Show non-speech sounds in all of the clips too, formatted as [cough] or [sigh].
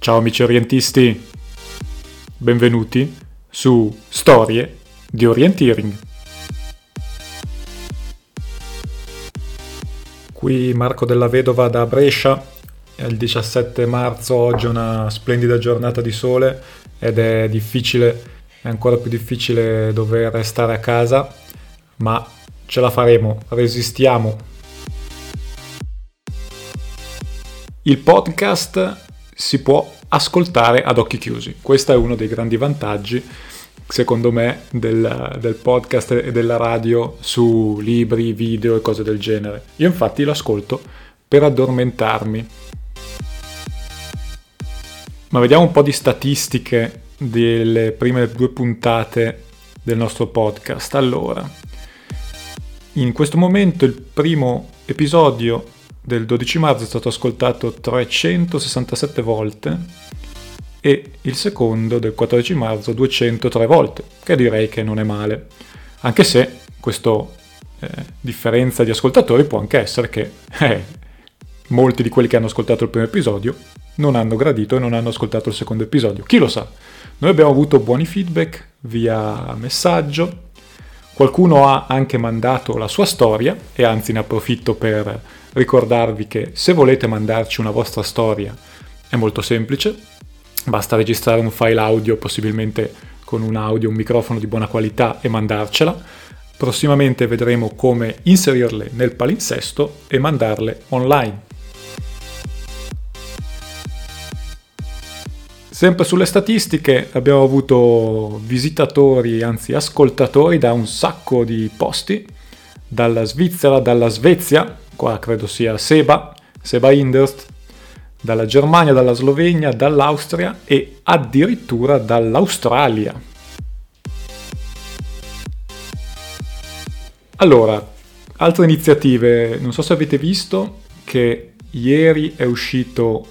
Ciao amici orientisti, benvenuti su Storie di Orienteering. Qui Marco della Vedova da Brescia, è il 17 marzo, oggi è una splendida giornata di sole ed è difficile, è ancora più difficile dover restare a casa, ma ce la faremo, resistiamo. Il podcast si può ascoltare ad occhi chiusi. Questo è uno dei grandi vantaggi, secondo me, del, del, podcast e della radio su libri, video e cose del genere. Io infatti lo ascolto per addormentarmi. Ma vediamo un po' di statistiche delle prime due puntate del nostro podcast. Allora, in questo momento il primo episodio del 12 marzo è stato ascoltato 367 volte e il secondo del 14 marzo 203 volte, che direi che non è male, anche se questa eh, differenza di ascoltatori può anche essere che eh, molti di quelli che hanno ascoltato il primo episodio non hanno gradito e non hanno ascoltato il secondo episodio, chi lo sa. Noi abbiamo avuto buoni feedback via messaggio, qualcuno ha anche mandato la sua storia e anzi ne approfitto per ricordarvi che se volete mandarci una vostra storia è molto semplice, basta registrare un file audio possibilmente con un audio, un microfono di buona qualità e mandarcela. Prossimamente vedremo come inserirle nel palinsesto e mandarle online. Sempre sulle statistiche abbiamo avuto visitatori, anzi ascoltatori da un sacco di posti, dalla Svizzera, dalla Svezia, qua credo sia Seba, Seba Inderst, dalla Germania, dalla Slovenia, dall'Austria e addirittura dall'Australia. Allora, altre iniziative, non so se avete visto che ieri è uscito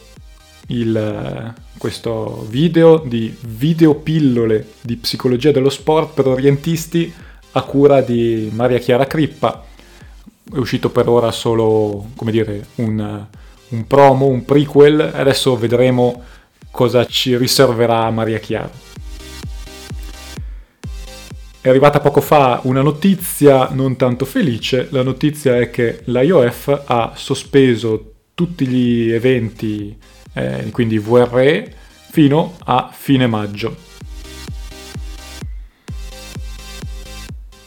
il, questo video di videopillole di psicologia dello sport per orientisti a cura di Maria Chiara Crippa è uscito per ora solo, come dire, un, un promo, un prequel, adesso vedremo cosa ci riserverà Maria Chiara. È arrivata poco fa una notizia non tanto felice, la notizia è che l'IOF ha sospeso tutti gli eventi, eh, quindi VRE, fino a fine maggio.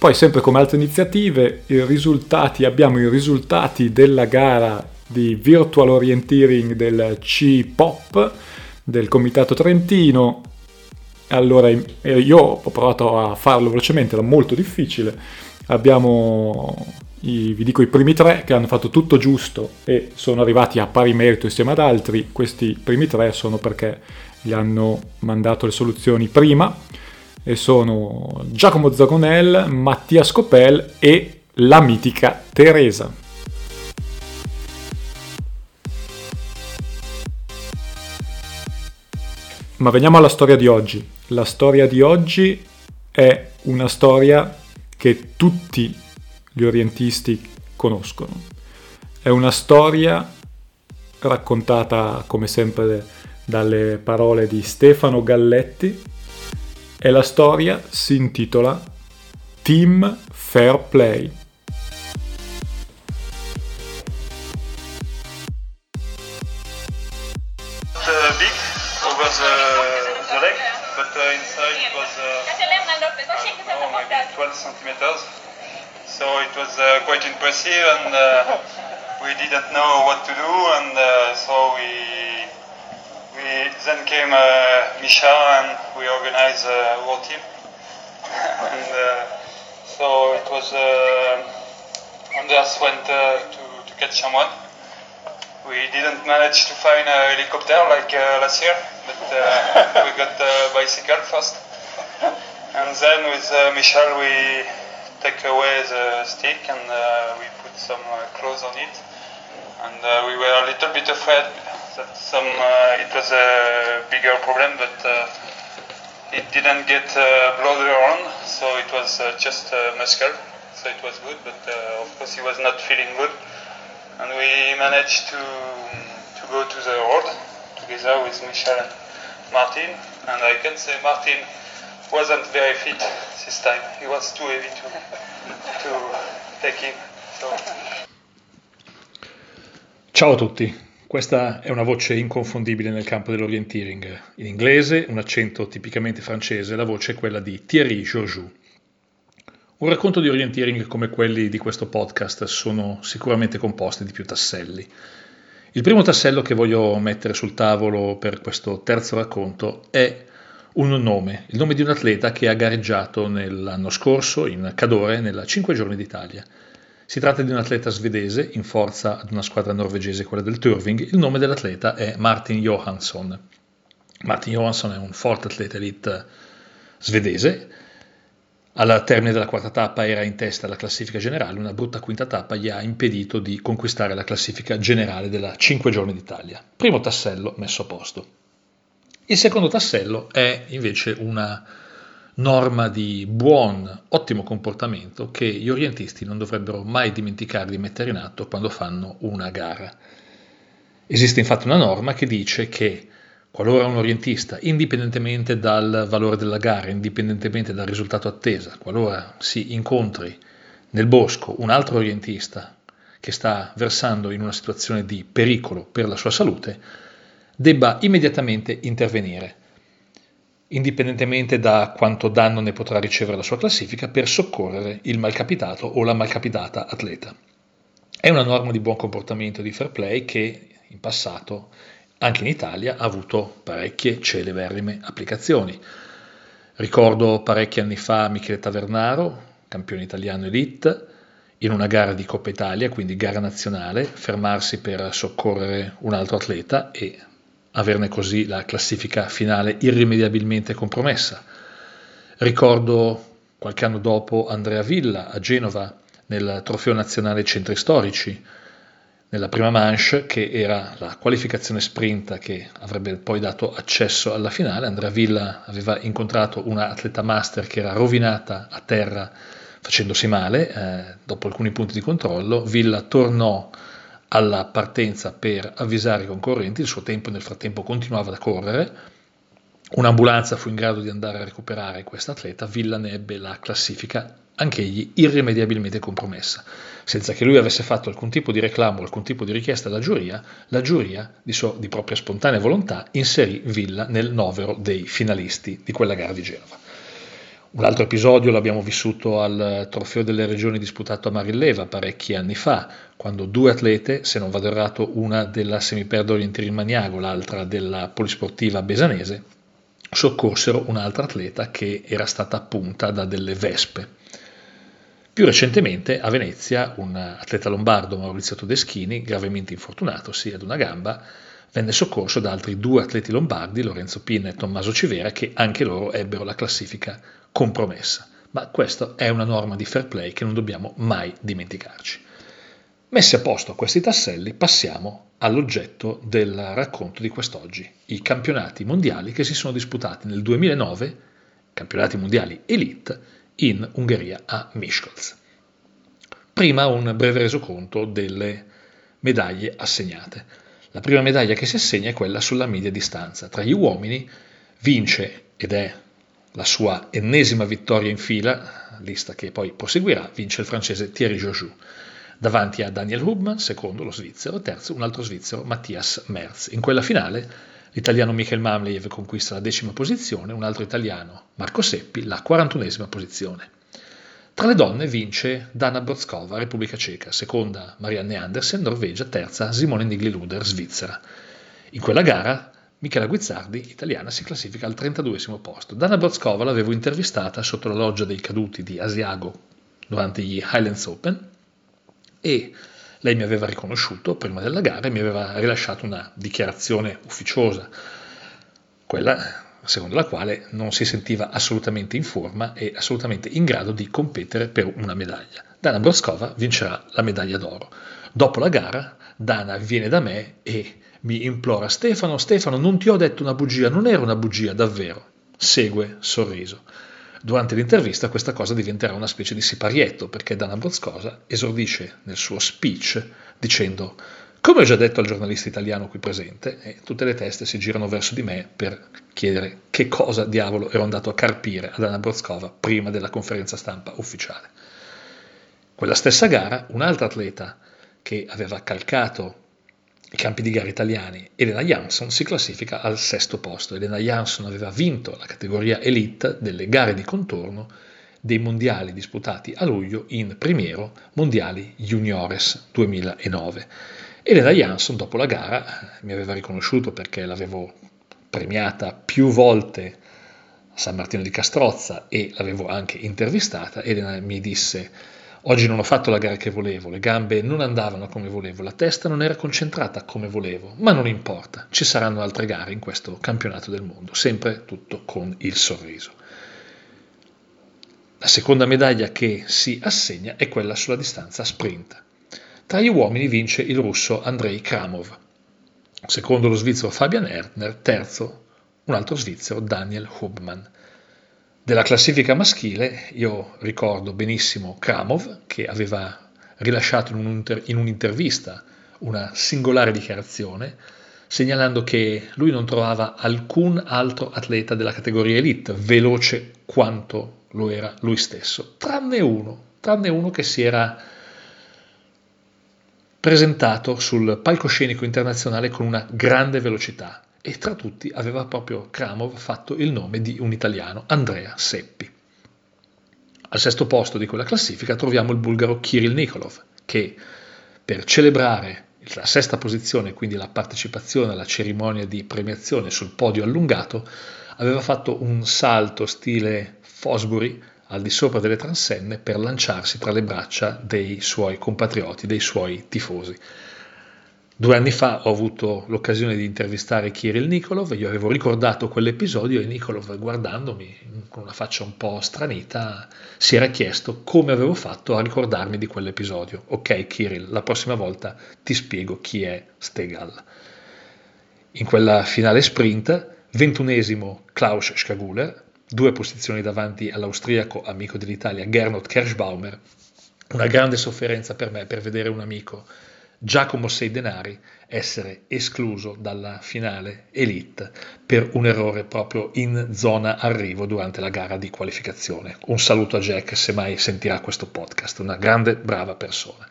Poi sempre come altre iniziative, risultati, abbiamo i risultati della gara di Virtual Orienteering del C-POP del Comitato Trentino. Allora, eh, io ho provato a farlo velocemente, era molto difficile. Abbiamo, i, vi dico, i primi tre che hanno fatto tutto giusto e sono arrivati a pari merito insieme ad altri. Questi primi tre sono perché gli hanno mandato le soluzioni prima e sono Giacomo Zagonel, Mattia Scopel e la mitica Teresa. Ma veniamo alla storia di oggi. La storia di oggi è una storia che tutti gli orientisti conoscono. È una storia raccontata come sempre dalle parole di Stefano Galletti, e la storia si intitola Team Fair Play. Big over the, the leg, but inside it was maybe 12 centimeters. So it was uh, quite impressive, and uh, we didn't know what to do, and uh, so we we then came uh, Misha and we organized a our team. and uh, so it was uh, Anders went uh, to, to catch someone. We didn't manage to find a helicopter like uh, last year, but uh, [laughs] we got a bicycle first. And then with uh, Michel we take away the stick and uh, we put some uh, clothes on it. And uh, we were a little bit afraid some uh, it was a bigger problem, but uh, it didn't get uh, blood around, so it was just muscle, so it was good. But of course, he was not feeling good, and we managed to to go to the road together with Michel and Martin, and I can say Martin wasn't very fit this time. He was too heavy to to take him. So. Ciao a tutti, questa è una voce inconfondibile nel campo dell'orienteering. In inglese, un accento tipicamente francese, la voce è quella di Thierry Georgiou. Un racconto di orienteering come quelli di questo podcast sono sicuramente composti di più tasselli. Il primo tassello che voglio mettere sul tavolo per questo terzo racconto è un nome, il nome di un atleta che ha gareggiato nell'anno scorso in Cadore nella 5 giorni d'Italia. Si tratta di un atleta svedese in forza ad una squadra norvegese, quella del Turving. Il nome dell'atleta è Martin Johansson. Martin Johansson è un forte atleta elite svedese al termine della quarta tappa era in testa alla classifica generale, una brutta quinta tappa gli ha impedito di conquistare la classifica generale della 5 giorni d'Italia. Primo tassello messo a posto. Il secondo tassello è invece una norma di buon, ottimo comportamento che gli orientisti non dovrebbero mai dimenticare di mettere in atto quando fanno una gara. Esiste infatti una norma che dice che Qualora un orientista, indipendentemente dal valore della gara, indipendentemente dal risultato attesa, qualora si incontri nel bosco un altro orientista che sta versando in una situazione di pericolo per la sua salute, debba immediatamente intervenire, indipendentemente da quanto danno ne potrà ricevere la sua classifica, per soccorrere il malcapitato o la malcapitata atleta. È una norma di buon comportamento di fair play che in passato anche in Italia ha avuto parecchie celeberrime applicazioni. Ricordo parecchi anni fa Michele Tavernaro, campione italiano elite, in una gara di Coppa Italia, quindi gara nazionale, fermarsi per soccorrere un altro atleta e averne così la classifica finale irrimediabilmente compromessa. Ricordo qualche anno dopo Andrea Villa a Genova nel Trofeo Nazionale Centri Storici, nella prima manche, che era la qualificazione sprint che avrebbe poi dato accesso alla finale. Andrea Villa aveva incontrato una atleta master che era rovinata a terra facendosi male eh, dopo alcuni punti di controllo. Villa tornò alla partenza per avvisare i concorrenti, il suo tempo nel frattempo continuava a correre. Un'ambulanza fu in grado di andare a recuperare questa atleta, Villa ne ebbe la classifica anch'egli irrimediabilmente compromessa. Senza che lui avesse fatto alcun tipo di reclamo, alcun tipo di richiesta alla giuria, la giuria, di, so, di propria spontanea volontà, inserì Villa nel novero dei finalisti di quella gara di Genova. Un altro episodio l'abbiamo vissuto al Trofeo delle Regioni disputato a Marilleva parecchi anni fa, quando due atlete, se non vado errato una della Semiperdo Orientiri Maniago, l'altra della Polisportiva Besanese, soccorsero un'altra atleta che era stata punta da delle vespe. Più recentemente a Venezia un atleta lombardo, Maurizio Todeschini, gravemente infortunatosi ad una gamba, venne soccorso da altri due atleti lombardi, Lorenzo Pinna e Tommaso Civera, che anche loro ebbero la classifica compromessa. Ma questa è una norma di fair play che non dobbiamo mai dimenticarci. Messi a posto questi tasselli, passiamo all'oggetto del racconto di quest'oggi, i campionati mondiali che si sono disputati nel 2009, campionati mondiali elite, in Ungheria a Miskolc. Prima un breve resoconto delle medaglie assegnate. La prima medaglia che si assegna è quella sulla media distanza. Tra gli uomini vince, ed è la sua ennesima vittoria in fila, lista che poi proseguirà, vince il francese Thierry Georgiou. Davanti a Daniel Hubmann, secondo lo svizzero, terzo un altro svizzero, Mattias Merz. In quella finale L'italiano Michael Mamlejev conquista la decima posizione, un altro italiano, Marco Seppi, la 41esima posizione. Tra le donne vince Dana Brodskova, Repubblica Ceca, seconda Marianne Andersen, Norvegia, terza Simone Nigli-Luder, Svizzera. In quella gara Michela Guizzardi, italiana, si classifica al 32 posto. Dana Brodskova l'avevo intervistata sotto la loggia dei caduti di Asiago durante gli Highlands Open e lei mi aveva riconosciuto prima della gara e mi aveva rilasciato una dichiarazione ufficiosa, quella secondo la quale non si sentiva assolutamente in forma e assolutamente in grado di competere per una medaglia. Dana Broskova vincerà la medaglia d'oro. Dopo la gara, Dana viene da me e mi implora: Stefano, Stefano, non ti ho detto una bugia, non era una bugia, davvero. Segue sorriso. Durante l'intervista questa cosa diventerà una specie di siparietto perché Dana Brozcosa esordisce nel suo speech dicendo Come ho già detto al giornalista italiano qui presente, eh, tutte le teste si girano verso di me per chiedere che cosa diavolo ero andato a carpire ad Anna Brozkova prima della conferenza stampa ufficiale. Quella stessa gara, un'altra atleta che aveva calcato i campi di gara italiani, Elena Jansson, si classifica al sesto posto. Elena Jansson aveva vinto la categoria elite delle gare di contorno dei mondiali disputati a luglio in Primiero Mondiali Juniores 2009. Elena Jansson dopo la gara mi aveva riconosciuto perché l'avevo premiata più volte a San Martino di Castrozza e l'avevo anche intervistata. Elena mi disse Oggi non ho fatto la gara che volevo, le gambe non andavano come volevo, la testa non era concentrata come volevo, ma non importa, ci saranno altre gare in questo campionato del mondo, sempre tutto con il sorriso. La seconda medaglia che si assegna è quella sulla distanza sprint. Tra gli uomini vince il russo Andrei Kramov, secondo lo svizzero Fabian Erdner, terzo un altro svizzero Daniel Hubmann. Della classifica maschile io ricordo benissimo Kramov che aveva rilasciato in un'intervista una singolare dichiarazione segnalando che lui non trovava alcun altro atleta della categoria elite veloce quanto lo era lui stesso, tranne uno, tranne uno che si era presentato sul palcoscenico internazionale con una grande velocità e tra tutti aveva proprio Kramov fatto il nome di un italiano, Andrea Seppi. Al sesto posto di quella classifica troviamo il bulgaro Kirill Nikolov, che per celebrare la sesta posizione, quindi la partecipazione alla cerimonia di premiazione sul podio allungato, aveva fatto un salto stile Fosbury al di sopra delle transenne per lanciarsi tra le braccia dei suoi compatrioti, dei suoi tifosi. Due anni fa ho avuto l'occasione di intervistare Kirill Nikolov, io avevo ricordato quell'episodio e Nikolov guardandomi con una faccia un po' stranita si era chiesto come avevo fatto a ricordarmi di quell'episodio. Ok Kirill, la prossima volta ti spiego chi è Stegal. In quella finale sprint, ventunesimo Klaus Schaguler, due posizioni davanti all'austriaco amico dell'Italia Gernot Kerschbaumer, una grande sofferenza per me per vedere un amico Giacomo Sei Denari essere escluso dalla finale Elite per un errore proprio in zona arrivo durante la gara di qualificazione. Un saluto a Jack se mai sentirà questo podcast, una grande brava persona.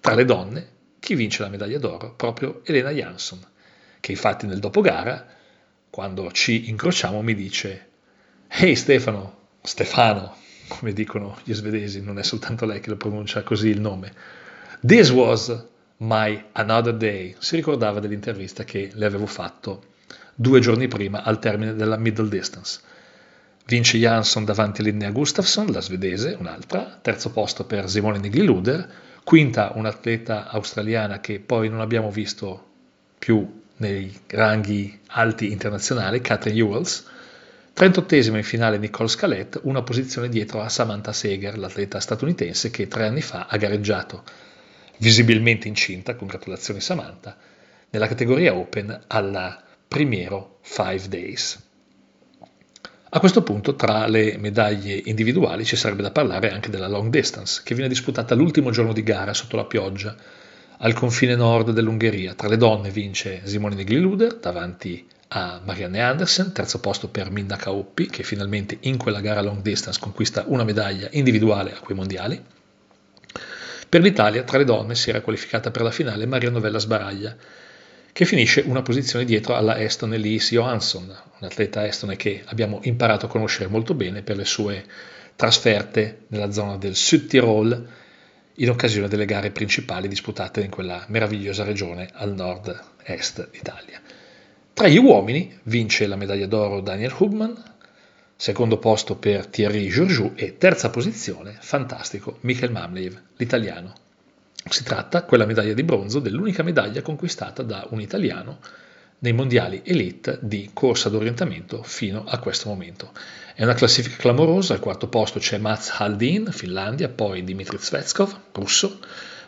Tra le donne, chi vince la medaglia d'oro? Proprio Elena Jansson, che infatti nel dopogara, quando ci incrociamo, mi dice Ehi Stefano, Stefano, come dicono gli svedesi, non è soltanto lei che lo pronuncia così il nome. This was My Another Day si ricordava dell'intervista che le avevo fatto due giorni prima al termine della middle distance. Vince Jansson davanti a Linnea Gustafsson, la svedese, un'altra, terzo posto per Simone Nigliluder, quinta un'atleta australiana che poi non abbiamo visto più nei ranghi alti internazionali, Catherine Ewells, trentottesima in finale Nicole Scalette, una posizione dietro a Samantha Seger, l'atleta statunitense che tre anni fa ha gareggiato visibilmente incinta, congratulazioni Samantha, nella categoria Open alla Primiero 5 Days. A questo punto tra le medaglie individuali ci sarebbe da parlare anche della long distance, che viene disputata l'ultimo giorno di gara sotto la pioggia al confine nord dell'Ungheria. Tra le donne vince Simone Negliluder davanti a Marianne Andersen, terzo posto per Minna Kauppi, che finalmente in quella gara long distance conquista una medaglia individuale a quei mondiali. Per l'Italia, tra le donne, si era qualificata per la finale Maria Novella Sbaraglia, che finisce una posizione dietro alla Estone Lise Johansson, un'atleta estone che abbiamo imparato a conoscere molto bene per le sue trasferte nella zona del Sud Tirol in occasione delle gare principali disputate in quella meravigliosa regione al nord-est d'Italia. Tra gli uomini vince la medaglia d'oro Daniel Hubmann, secondo posto per Thierry Georgiou e terza posizione, fantastico, Michael Mamlev, l'italiano. Si tratta, quella medaglia di bronzo, dell'unica medaglia conquistata da un italiano nei mondiali elite di corsa d'orientamento fino a questo momento. È una classifica clamorosa, al quarto posto c'è Mats Haldin, Finlandia, poi Dmitry Zvetskov, russo,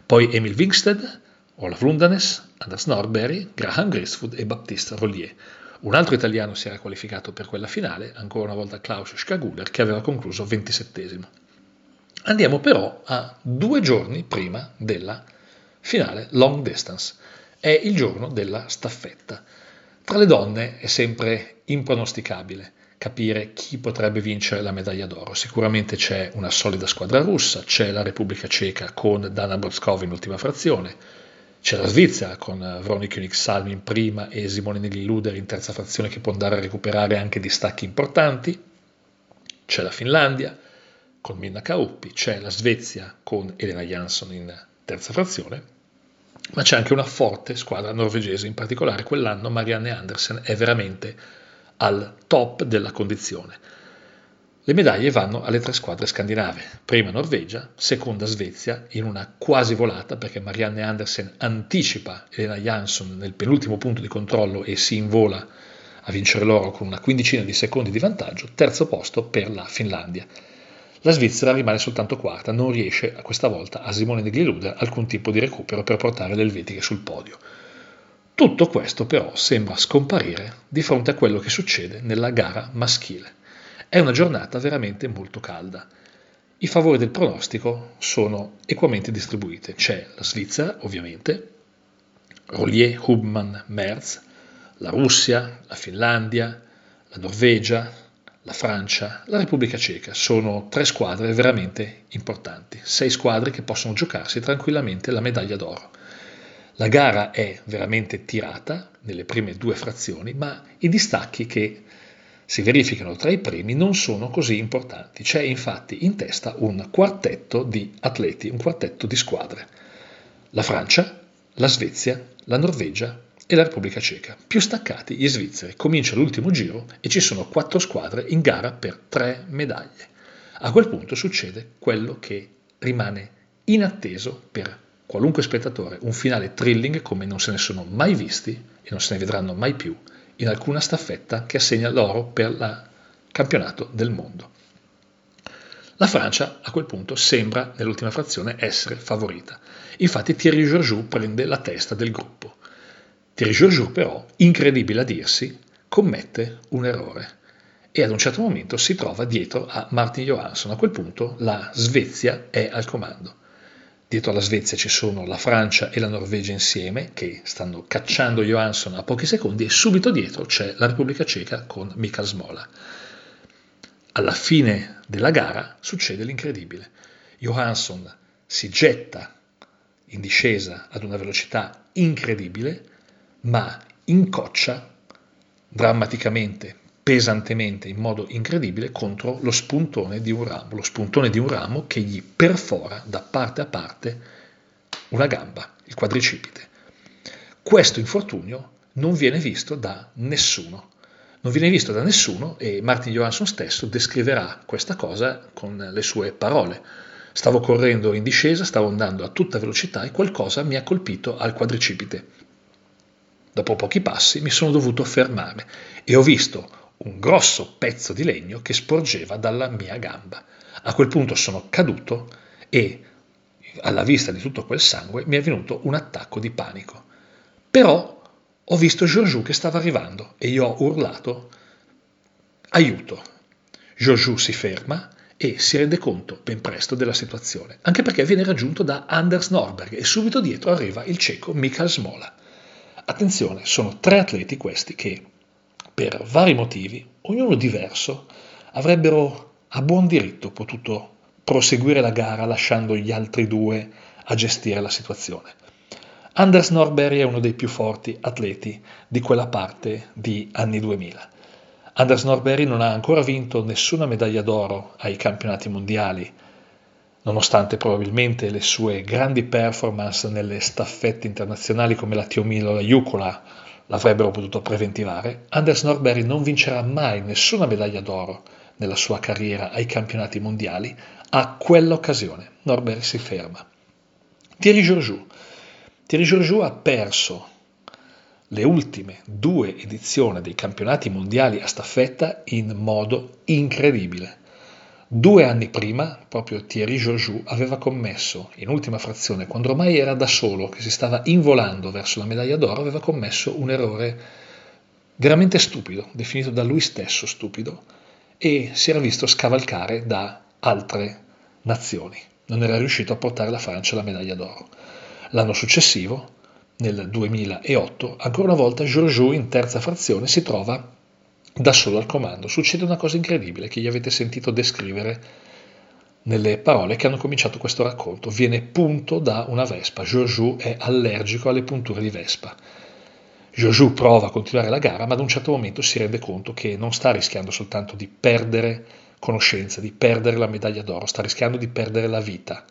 poi Emil Wingsted, Olaf Lundanes, Anders Norberry, Graham Griswood e Baptiste Rollier. Un altro italiano si era qualificato per quella finale, ancora una volta Klaus Schaguler, che aveva concluso 27 Andiamo però a due giorni prima della Finale long distance. È il giorno della staffetta. Tra le donne è sempre impronosticabile capire chi potrebbe vincere la medaglia d'oro. Sicuramente c'è una solida squadra russa, c'è la Repubblica Ceca con Dana Brodskov in ultima frazione, c'è la Svizzera con Veronica Unix-Salmi in prima e Simone Nilluder in terza frazione che può andare a recuperare anche distacchi importanti, c'è la Finlandia con Minna Kauppi, c'è la Svezia con Elena Jansson in terza frazione, ma c'è anche una forte squadra norvegese, in particolare quell'anno Marianne Andersen è veramente al top della condizione. Le medaglie vanno alle tre squadre scandinave, prima Norvegia, seconda Svezia, in una quasi volata perché Marianne Andersen anticipa Elena Jansson nel penultimo punto di controllo e si invola a vincere l'oro con una quindicina di secondi di vantaggio, terzo posto per la Finlandia. La Svizzera rimane soltanto quarta, non riesce questa volta a Simone Negliluder alcun tipo di recupero per portare le elvetiche sul podio. Tutto questo però sembra scomparire di fronte a quello che succede nella gara maschile. È una giornata veramente molto calda. I favori del pronostico sono equamente distribuiti. C'è la Svizzera, ovviamente, Rollier, Hubmann, Merz, la Russia, la Finlandia, la Norvegia, la Francia, la Repubblica Ceca. Sono tre squadre veramente importanti, sei squadre che possono giocarsi tranquillamente la medaglia d'oro. La gara è veramente tirata nelle prime due frazioni, ma i distacchi che si verificano tra i primi non sono così importanti. C'è infatti in testa un quartetto di atleti, un quartetto di squadre. La Francia, la Svezia, la Norvegia e la Repubblica Ceca. Più staccati gli svizzeri. Comincia l'ultimo giro e ci sono quattro squadre in gara per tre medaglie. A quel punto succede quello che rimane inatteso per qualunque spettatore un finale thrilling come non se ne sono mai visti e non se ne vedranno mai più in alcuna staffetta che assegna l'oro per il campionato del mondo. La Francia a quel punto sembra nell'ultima frazione essere favorita. Infatti Thierry Georgiou prende la testa del gruppo. Thierry Georgiou però, incredibile a dirsi, commette un errore e ad un certo momento si trova dietro a Martin Johansson. A quel punto la Svezia è al comando. Dietro alla Svezia ci sono la Francia e la Norvegia insieme che stanno cacciando Johansson a pochi secondi e subito dietro c'è la Repubblica Ceca con Mikael Smola. Alla fine della gara succede l'incredibile. Johansson si getta in discesa ad una velocità incredibile, ma incoccia drammaticamente pesantemente in modo incredibile contro lo spuntone di un ramo, lo spuntone di un ramo che gli perfora da parte a parte una gamba, il quadricipite. Questo infortunio non viene visto da nessuno. Non viene visto da nessuno e Martin Johansson stesso descriverà questa cosa con le sue parole. Stavo correndo in discesa, stavo andando a tutta velocità e qualcosa mi ha colpito al quadricipite. Dopo pochi passi mi sono dovuto fermare e ho visto un grosso pezzo di legno che sporgeva dalla mia gamba. A quel punto sono caduto e alla vista di tutto quel sangue mi è venuto un attacco di panico. Però ho visto Giorgiù che stava arrivando e io ho urlato aiuto. Giorgiù si ferma e si rende conto ben presto della situazione, anche perché viene raggiunto da Anders Norberg e subito dietro arriva il ceco Mikael Smola. Attenzione, sono tre atleti questi che per vari motivi, ognuno diverso, avrebbero a buon diritto potuto proseguire la gara lasciando gli altri due a gestire la situazione. Anders Norberg è uno dei più forti atleti di quella parte di anni 2000. Anders Norberg non ha ancora vinto nessuna medaglia d'oro ai campionati mondiali, nonostante probabilmente le sue grandi performance nelle staffette internazionali come la Tiomilo la Jukola l'avrebbero potuto preventivare, Anders Norberg non vincerà mai nessuna medaglia d'oro nella sua carriera ai campionati mondiali, a quell'occasione Norberg si ferma. Thierry Georgiou. Thierry Georgiou ha perso le ultime due edizioni dei campionati mondiali a staffetta in modo incredibile. Due anni prima, proprio Thierry Georgiou aveva commesso, in ultima frazione, quando ormai era da solo, che si stava involando verso la medaglia d'oro, aveva commesso un errore veramente stupido, definito da lui stesso stupido, e si era visto scavalcare da altre nazioni. Non era riuscito a portare la Francia alla medaglia d'oro. L'anno successivo, nel 2008, ancora una volta Giorgiou in terza frazione si trova da solo al comando. Succede una cosa incredibile che gli avete sentito descrivere nelle parole che hanno cominciato questo racconto. Viene punto da una vespa. Giorgiou è allergico alle punture di vespa. Giorgiou prova a continuare la gara, ma ad un certo momento si rende conto che non sta rischiando soltanto di perdere conoscenza, di perdere la medaglia d'oro, sta rischiando di perdere la vita.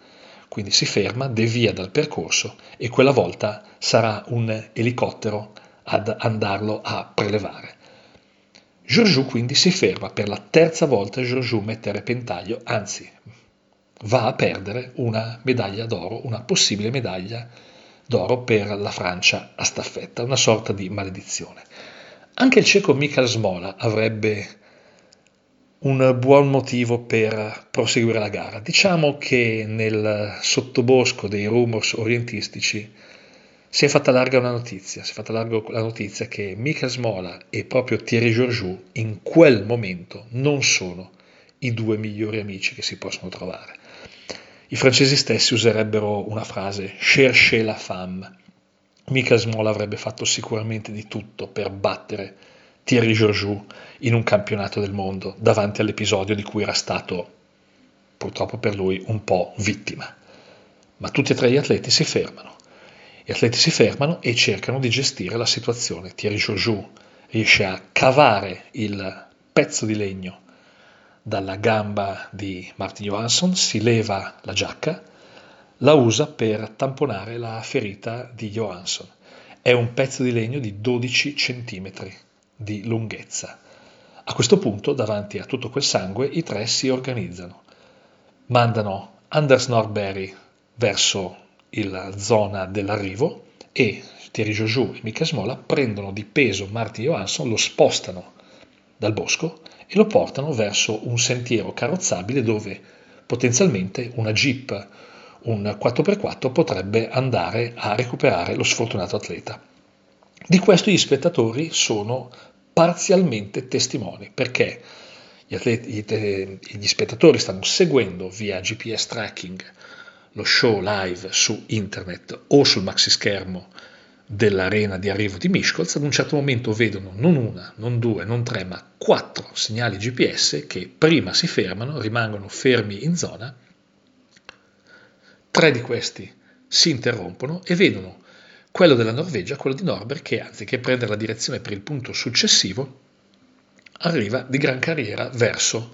Quindi si ferma, devia dal percorso e quella volta sarà un elicottero ad andarlo a prelevare. Giorgiou quindi si ferma per la terza volta, Giorgiou mette a repentaglio, anzi va a perdere una medaglia d'oro, una possibile medaglia d'oro per la Francia a staffetta, una sorta di maledizione. Anche il cieco Michael Smola avrebbe un buon motivo per proseguire la gara. Diciamo che nel sottobosco dei rumors orientistici si è fatta larga una notizia, si è fatta larga la notizia che Michael Smola e proprio Thierry Georgiou in quel momento non sono i due migliori amici che si possono trovare. I francesi stessi userebbero una frase cherchez la femme. Michael Smola avrebbe fatto sicuramente di tutto per battere Thierry Georgiou in un campionato del mondo davanti all'episodio di cui era stato purtroppo per lui un po' vittima. Ma tutti e tre gli atleti si fermano. Gli atleti si fermano e cercano di gestire la situazione. Thierry Georgiou riesce a cavare il pezzo di legno dalla gamba di Martin Johansson, si leva la giacca, la usa per tamponare la ferita di Johansson. È un pezzo di legno di 12 cm di lunghezza. A questo punto, davanti a tutto quel sangue, i tre si organizzano. Mandano Anders Norberry verso la zona dell'arrivo e Thierry Joujou e Mika Smola prendono di peso Martin Johansson, lo spostano dal bosco e lo portano verso un sentiero carrozzabile dove potenzialmente una jeep, un 4x4 potrebbe andare a recuperare lo sfortunato atleta. Di questo gli spettatori sono parzialmente testimoni perché gli, atleti, gli spettatori stanno seguendo via GPS tracking lo show live su internet o sul maxischermo dell'arena di arrivo di Miskolc, ad un certo momento vedono non una, non due, non tre, ma quattro segnali GPS che prima si fermano, rimangono fermi in zona, tre di questi si interrompono e vedono quello della Norvegia, quello di Norberg, che anziché prendere la direzione per il punto successivo, arriva di gran carriera verso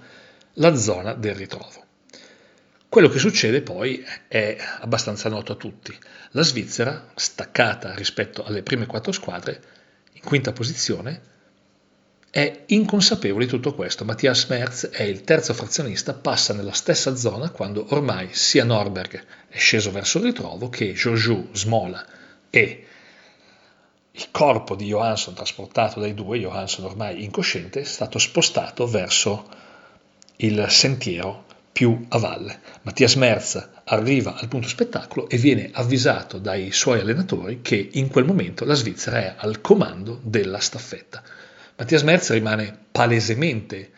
la zona del ritrovo. Quello che succede poi è abbastanza noto a tutti. La Svizzera, staccata rispetto alle prime quattro squadre, in quinta posizione, è inconsapevole di tutto questo. Mattias Merz è il terzo frazionista, passa nella stessa zona quando ormai sia Norberg è sceso verso il ritrovo che Giorgiou, Smola e il corpo di Johansson trasportato dai due, Johansson ormai incosciente, è stato spostato verso il sentiero più a valle. Mattias Merz arriva al punto spettacolo e viene avvisato dai suoi allenatori che in quel momento la Svizzera è al comando della staffetta. Mattias Merz rimane palesemente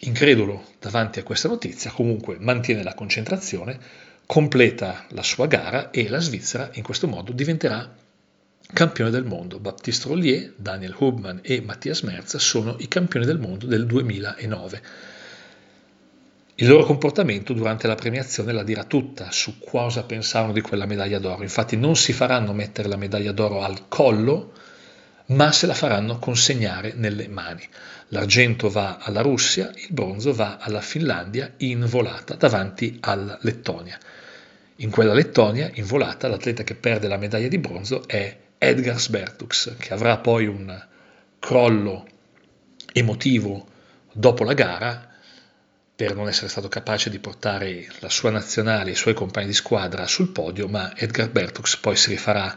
incredulo davanti a questa notizia, comunque mantiene la concentrazione, completa la sua gara e la Svizzera in questo modo diventerà campione del mondo. Baptiste Rollier, Daniel Hubmann e Mattias Merz sono i campioni del mondo del 2009. Il loro comportamento durante la premiazione la dirà tutta su cosa pensavano di quella medaglia d'oro. Infatti non si faranno mettere la medaglia d'oro al collo, ma se la faranno consegnare nelle mani. L'argento va alla Russia, il bronzo va alla Finlandia in volata davanti alla Lettonia. In quella Lettonia, in volata, l'atleta che perde la medaglia di bronzo è Edgar Sbertux, che avrà poi un crollo emotivo dopo la gara per non essere stato capace di portare la sua nazionale e i suoi compagni di squadra sul podio, ma Edgar Bertux poi si rifarà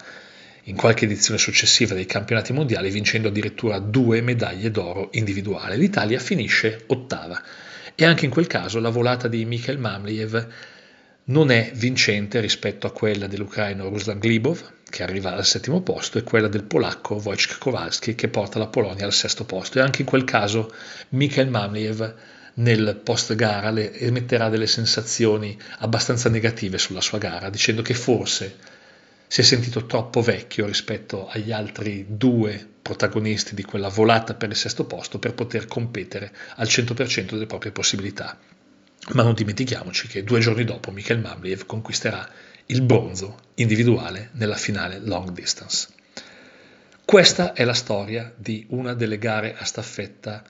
in qualche edizione successiva dei campionati mondiali vincendo addirittura due medaglie d'oro individuali. L'Italia finisce ottava e anche in quel caso la volata di Mikhail Mamliev non è vincente rispetto a quella dell'ucraino Ruslan Glibov, che arriva al settimo posto, e quella del polacco Wojciech Kowalski, che porta la Polonia al sesto posto. E anche in quel caso Mikhail Mamliev nel post gara le emetterà delle sensazioni abbastanza negative sulla sua gara, dicendo che forse si è sentito troppo vecchio rispetto agli altri due protagonisti di quella volata per il sesto posto per poter competere al 100% delle proprie possibilità. Ma non dimentichiamoci che due giorni dopo Michael Mamliev conquisterà il bronzo individuale nella finale long distance. Questa è la storia di una delle gare a staffetta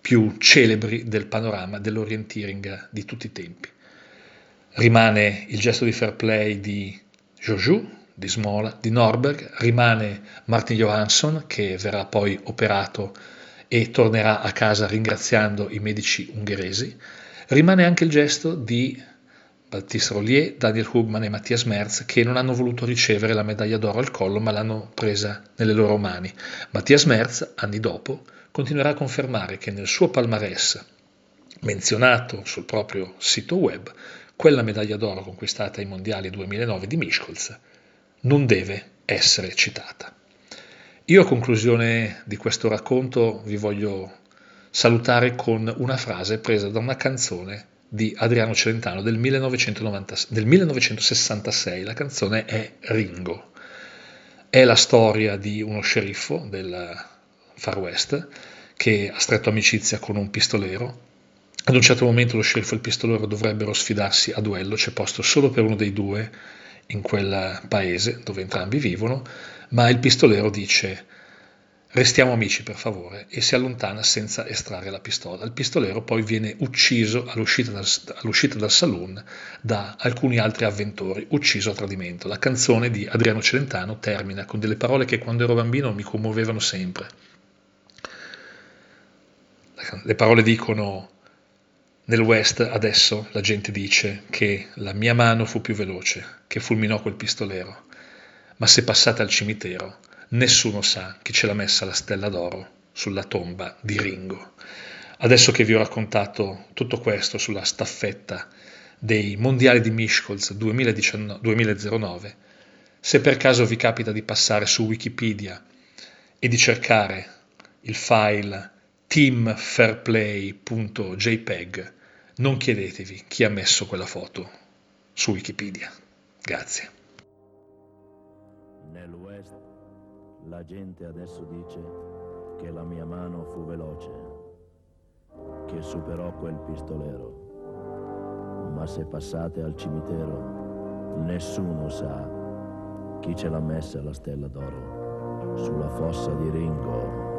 più celebri del panorama dell'orienteering di tutti i tempi. Rimane il gesto di fair play di Joju, di Smola, di Norberg, rimane Martin Johansson che verrà poi operato e tornerà a casa ringraziando i medici ungheresi, rimane anche il gesto di Baptiste Rollier, Daniel Hugman e Mattias Merz che non hanno voluto ricevere la medaglia d'oro al collo ma l'hanno presa nelle loro mani. Mattias Merz, anni dopo, continuerà a confermare che nel suo palmarès, menzionato sul proprio sito web, quella medaglia d'oro conquistata ai mondiali 2009 di Miskolc non deve essere citata. Io a conclusione di questo racconto vi voglio salutare con una frase presa da una canzone di Adriano Celentano del, 1990, del 1966. La canzone è Ringo. È la storia di uno sceriffo del Far West che ha stretto amicizia con un pistolero ad un certo momento lo sceriffo e il pistolero dovrebbero sfidarsi a duello, c'è posto solo per uno dei due in quel paese dove entrambi vivono, ma il pistolero dice restiamo amici per favore e si allontana senza estrarre la pistola. Il pistolero poi viene ucciso all'uscita dal, all'uscita dal saloon da alcuni altri avventori, ucciso a tradimento. La canzone di Adriano Celentano termina con delle parole che quando ero bambino mi commuovevano sempre. Le parole dicono nel West adesso la gente dice che la mia mano fu più veloce, che fulminò quel pistolero, ma se passate al cimitero nessuno sa chi ce l'ha messa la stella d'oro sulla tomba di Ringo. Adesso che vi ho raccontato tutto questo sulla staffetta dei mondiali di Miskolc 2009, se per caso vi capita di passare su Wikipedia e di cercare il file teamfairplay.jpg non chiedetevi chi ha messo quella foto su Wikipedia. Grazie. Nel West la gente adesso dice che la mia mano fu veloce, che superò quel pistolero. Ma se passate al cimitero, nessuno sa chi ce l'ha messa la stella d'oro sulla fossa di Ringo.